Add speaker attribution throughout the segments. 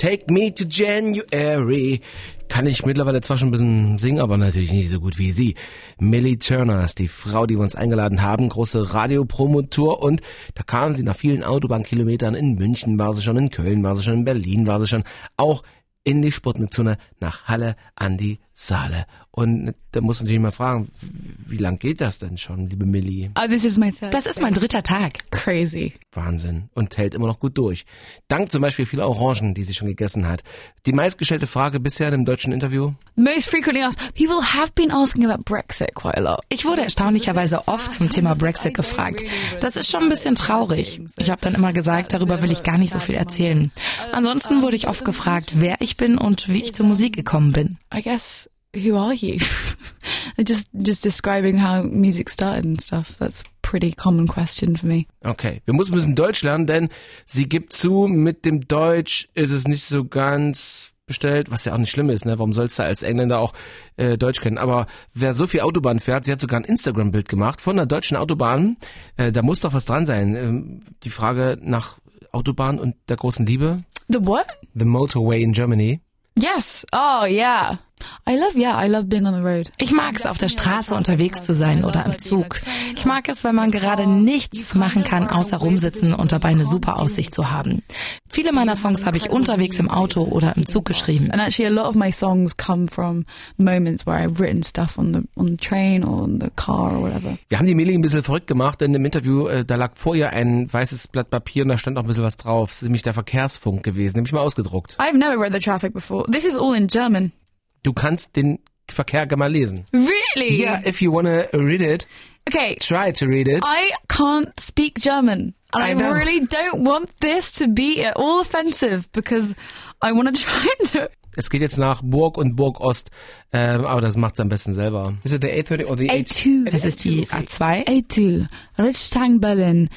Speaker 1: Take me to January. Kann ich mittlerweile zwar schon ein bisschen singen, aber natürlich nicht so gut wie sie. Millie Turner ist die Frau, die wir uns eingeladen haben. Große Radiopromotour und da kam sie nach vielen Autobahnkilometern. In München war sie schon, in Köln war sie schon, in Berlin war sie schon. Auch in die Sputnikzone nach Halle an die Saale. Und da muss natürlich mal fragen, wie lang geht das denn schon, liebe Millie?
Speaker 2: Oh, this is my third
Speaker 3: Das ist mein dritter Tag.
Speaker 2: Crazy.
Speaker 1: Wahnsinn. Und hält immer noch gut durch. Dank zum Beispiel vieler Orangen, die sie schon gegessen hat. Die meistgestellte Frage bisher in einem deutschen Interview?
Speaker 2: Most frequently asked. People have been asking about Brexit quite a lot.
Speaker 3: Ich wurde erstaunlicherweise oft zum Thema Brexit gefragt. Das ist schon ein bisschen traurig. Ich habe dann immer gesagt, darüber will ich gar nicht so viel erzählen. Ansonsten wurde ich oft gefragt, wer ich bin und wie ich zur Musik gekommen bin.
Speaker 2: I guess who are you? just just describing how music started and stuff. That's a pretty common question for me.
Speaker 1: Okay, wir müssen ein bisschen Deutsch lernen, denn sie gibt zu, mit dem Deutsch ist es nicht so ganz bestellt, was ja auch nicht schlimm ist, ne? Warum sollst du als Engländer auch äh, Deutsch kennen? Aber wer so viel Autobahn fährt, sie hat sogar ein Instagram-Bild gemacht von einer deutschen Autobahn. Äh, da muss doch was dran sein. Ähm, die Frage nach Autobahn und der großen Liebe.
Speaker 2: The what?
Speaker 1: The Motorway in Germany.
Speaker 2: Yes. Oh yeah. I love yeah. I love being on the road.
Speaker 3: Ich mag es, auf der Straße unterwegs zu sein oder im Zug. Ich mag es, wenn man gerade nichts machen kann, außer rumsitzen und dabei eine super Aussicht zu haben. Viele meiner Songs habe ich unterwegs im Auto oder im Zug geschrieben.
Speaker 2: And actually, a lot of my songs come from moments where I've written stuff on the on the train or on the car or whatever.
Speaker 1: Wir haben die Millie ein bisschen verrückt gemacht, denn im Interview, äh, da lag vor ihr ein weißes Blatt Papier und da stand auch ein bisschen was drauf. Das ist nämlich der Verkehrsfunk gewesen, nämlich mal ausgedruckt.
Speaker 2: I've never read the traffic before. This is all in German.
Speaker 1: Du kannst den Verkehr gerne mal lesen.
Speaker 2: Really?
Speaker 1: Yeah, if you wanna read it,
Speaker 2: Okay.
Speaker 1: try to read it.
Speaker 2: I can't speak German. And
Speaker 1: I
Speaker 2: I, really don't want this to be at all offensive because I want to try and do
Speaker 1: Es geht jetzt nach Burg und Burg Ost, ähm, aber das macht's am besten selber. Is it the A30 or the
Speaker 2: A2.
Speaker 3: Es ist die A2.
Speaker 2: A2. Richtang Berlin.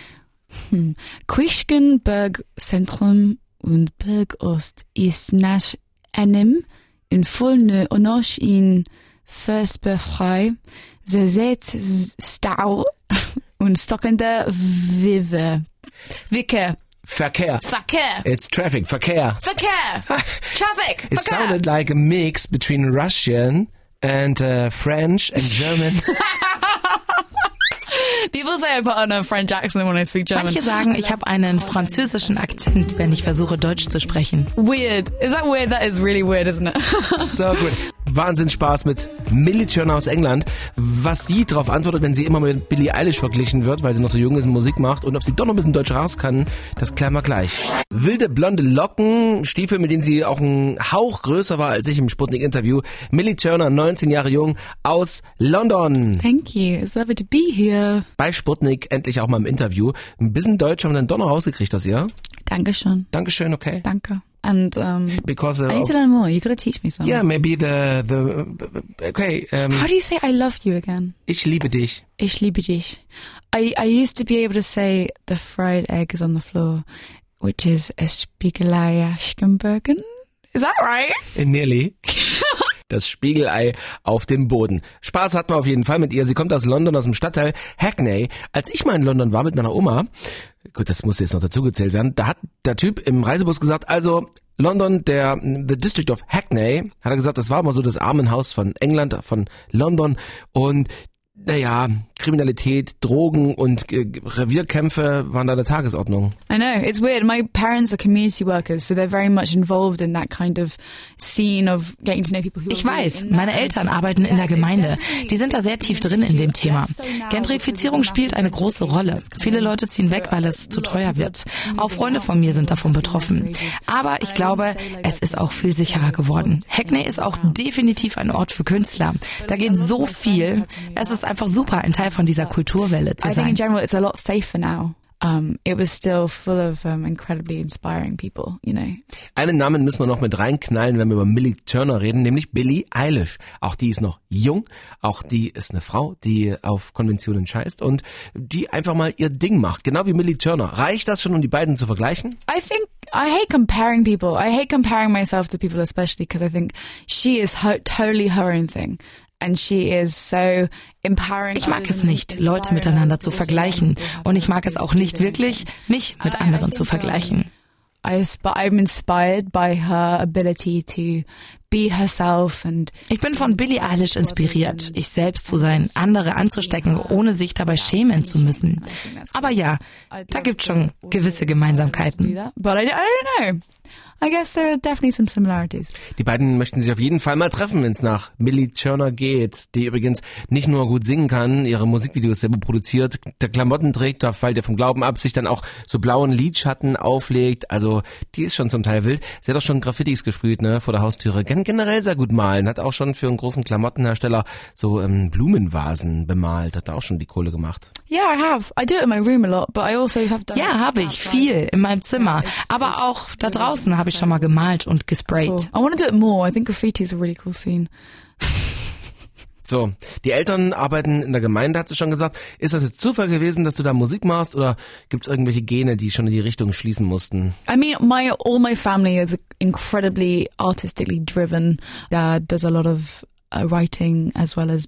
Speaker 2: Hm. Quischgenberg Zentrum und Berg Ost ist nach einem in vollne onosh in Versbefrei. Ze zet stau und stockende Vive. Wicke.
Speaker 1: Verkehr.
Speaker 2: Verkehr.
Speaker 1: It's traffic, Verkehr.
Speaker 2: Verkehr. Traffic.
Speaker 1: It
Speaker 2: Verkehr.
Speaker 1: sounded like a mix between Russian and uh, French and German.
Speaker 2: People say I put on a French accent when I speak German.
Speaker 3: Manche sagen, ich habe einen französischen Akzent, wenn ich versuche, Deutsch zu sprechen.
Speaker 2: Weird. Is that weird? That is really weird, isn't it?
Speaker 1: so gut. Wahnsinn Spaß mit Millie Turner aus England. Was sie darauf antwortet, wenn sie immer mit Billie Eilish verglichen wird, weil sie noch so jung ist und Musik macht und ob sie doch noch ein bisschen Deutsch raus kann, das klären wir gleich. Wilde blonde Locken, Stiefel, mit denen sie auch ein Hauch größer war als ich im Sputnik-Interview. Millie Turner, 19 Jahre jung, aus London.
Speaker 2: Thank you. It's lovely to be here.
Speaker 1: Bei Sputnik endlich auch mal im Interview. Ein bisschen Deutsch haben wir dann doch noch rausgekriegt aus ihr.
Speaker 2: Dankeschön.
Speaker 1: Dankeschön, okay?
Speaker 2: Danke. And um,
Speaker 1: Because uh,
Speaker 2: I need to learn more. You gotta teach me something.
Speaker 1: yeah, maybe the the okay. Um,
Speaker 2: How do you say I love you again?
Speaker 1: ich liebe dich.
Speaker 2: Ich liebe dich. I, I used to be able to say the fried egg is on the floor, which is Spiegelei Aschenbergen. Is that right?
Speaker 1: Nearly. Das Spiegelei auf dem Boden. Spaß hatten wir auf jeden Fall mit ihr. Sie kommt aus London, aus dem Stadtteil Hackney. Als ich mal in London war mit meiner Oma, gut, das muss jetzt noch dazugezählt werden, da hat der Typ im Reisebus gesagt, also London, der The District of Hackney, hat er gesagt, das war immer so das Armenhaus von England, von London und naja, Kriminalität, Drogen und äh, Revierkämpfe waren da der Tagesordnung.
Speaker 2: I know it's weird. My parents are community workers, so they're very much involved in that kind of scene of getting to know people who.
Speaker 3: Ich weiß, meine Eltern arbeiten in der Gemeinde. Die sind da sehr tief drin in dem Thema. Gentrifizierung spielt eine große Rolle. Viele Leute ziehen weg, weil es zu teuer wird. Auch Freunde von mir sind davon betroffen. Aber ich glaube, es ist auch viel sicherer geworden. Hackney ist auch definitiv ein Ort für Künstler. Da geht so viel. Es ist einfach super, ein Teil von dieser Kulturwelle zu
Speaker 2: I think in
Speaker 3: sein.
Speaker 2: general it's a lot safer now. Um, it was still full of um, incredibly inspiring people, you know.
Speaker 1: Einen Namen müssen wir noch mit reinknallen, wenn wir über Millie Turner reden, nämlich Billie Eilish. Auch die ist noch jung, auch die ist eine Frau, die auf Konventionen scheißt und die einfach mal ihr Ding macht, genau wie Millie Turner. Reicht das schon, um die beiden zu vergleichen?
Speaker 2: I think I hate comparing people. I hate comparing myself to people, especially because I think she is her, totally her own thing. And she is so empowering.
Speaker 3: Ich mag es nicht, Leute miteinander zu vergleichen. Und ich mag es auch nicht wirklich, mich mit anderen zu vergleichen.
Speaker 2: I, I'm inspired by her ability to be herself and
Speaker 3: ich bin von Billie Eilish inspiriert, ich selbst zu sein, andere anzustecken, ohne sich dabei schämen zu müssen. Aber ja, da gibt schon gewisse Gemeinsamkeiten.
Speaker 2: But I, I don't know. I guess there are definitely some similarities.
Speaker 1: Die beiden möchten sich auf jeden Fall mal treffen, wenn es nach Millie Turner geht, die übrigens nicht nur gut singen kann, ihre Musikvideos selber produziert, der Klamotten trägt, da fällt er vom Glauben ab, sich dann auch so blauen Lidschatten auflegt. Also die ist schon zum Teil wild. Sie hat auch schon Graffitis gesprüht, ne, vor der Haustüre. Gen generell sehr gut malen. Hat auch schon für einen großen Klamottenhersteller so ähm, Blumenvasen bemalt. Hat da auch schon die Kohle gemacht.
Speaker 2: Yeah, I have. I do it in my room a lot, but I also have done.
Speaker 3: Ja, habe ich viel in meinem Zimmer, aber auch da draußen habe ich schon mal gemalt und gesprayt.
Speaker 2: Cool. I want to do it more. I think graffiti is a really cool scene.
Speaker 1: So, die Eltern arbeiten in der Gemeinde, hat sie schon gesagt. Ist das jetzt Zufall gewesen, dass du da Musik machst oder gibt es irgendwelche Gene, die schon in die Richtung schließen mussten?
Speaker 2: I mean, my all my family is incredibly artistically driven. Dad does a lot of writing as well as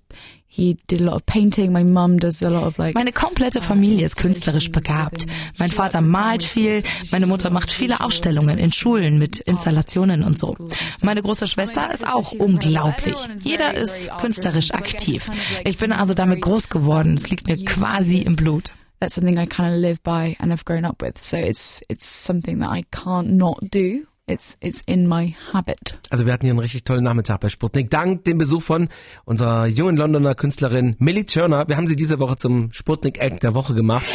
Speaker 2: He did a lot of painting. My mom does a lot of like.
Speaker 3: Meine komplette Familie ist künstlerisch begabt. Mein Vater malt viel, meine Mutter macht viele Ausstellungen in Schulen mit Installationen und so. Meine große Schwester ist auch unglaublich. Jeder ist künstlerisch aktiv. Ich bin also damit groß geworden. Es liegt mir quasi im Blut.
Speaker 2: That's something I kind of live by and have grown up with. So it's it's something that I can't not do. It's, it's in my habit.
Speaker 1: Also wir hatten hier einen richtig tollen Nachmittag bei Sputnik. Dank dem Besuch von unserer jungen Londoner Künstlerin Millie Turner. Wir haben sie diese Woche zum Sputnik Act der Woche gemacht.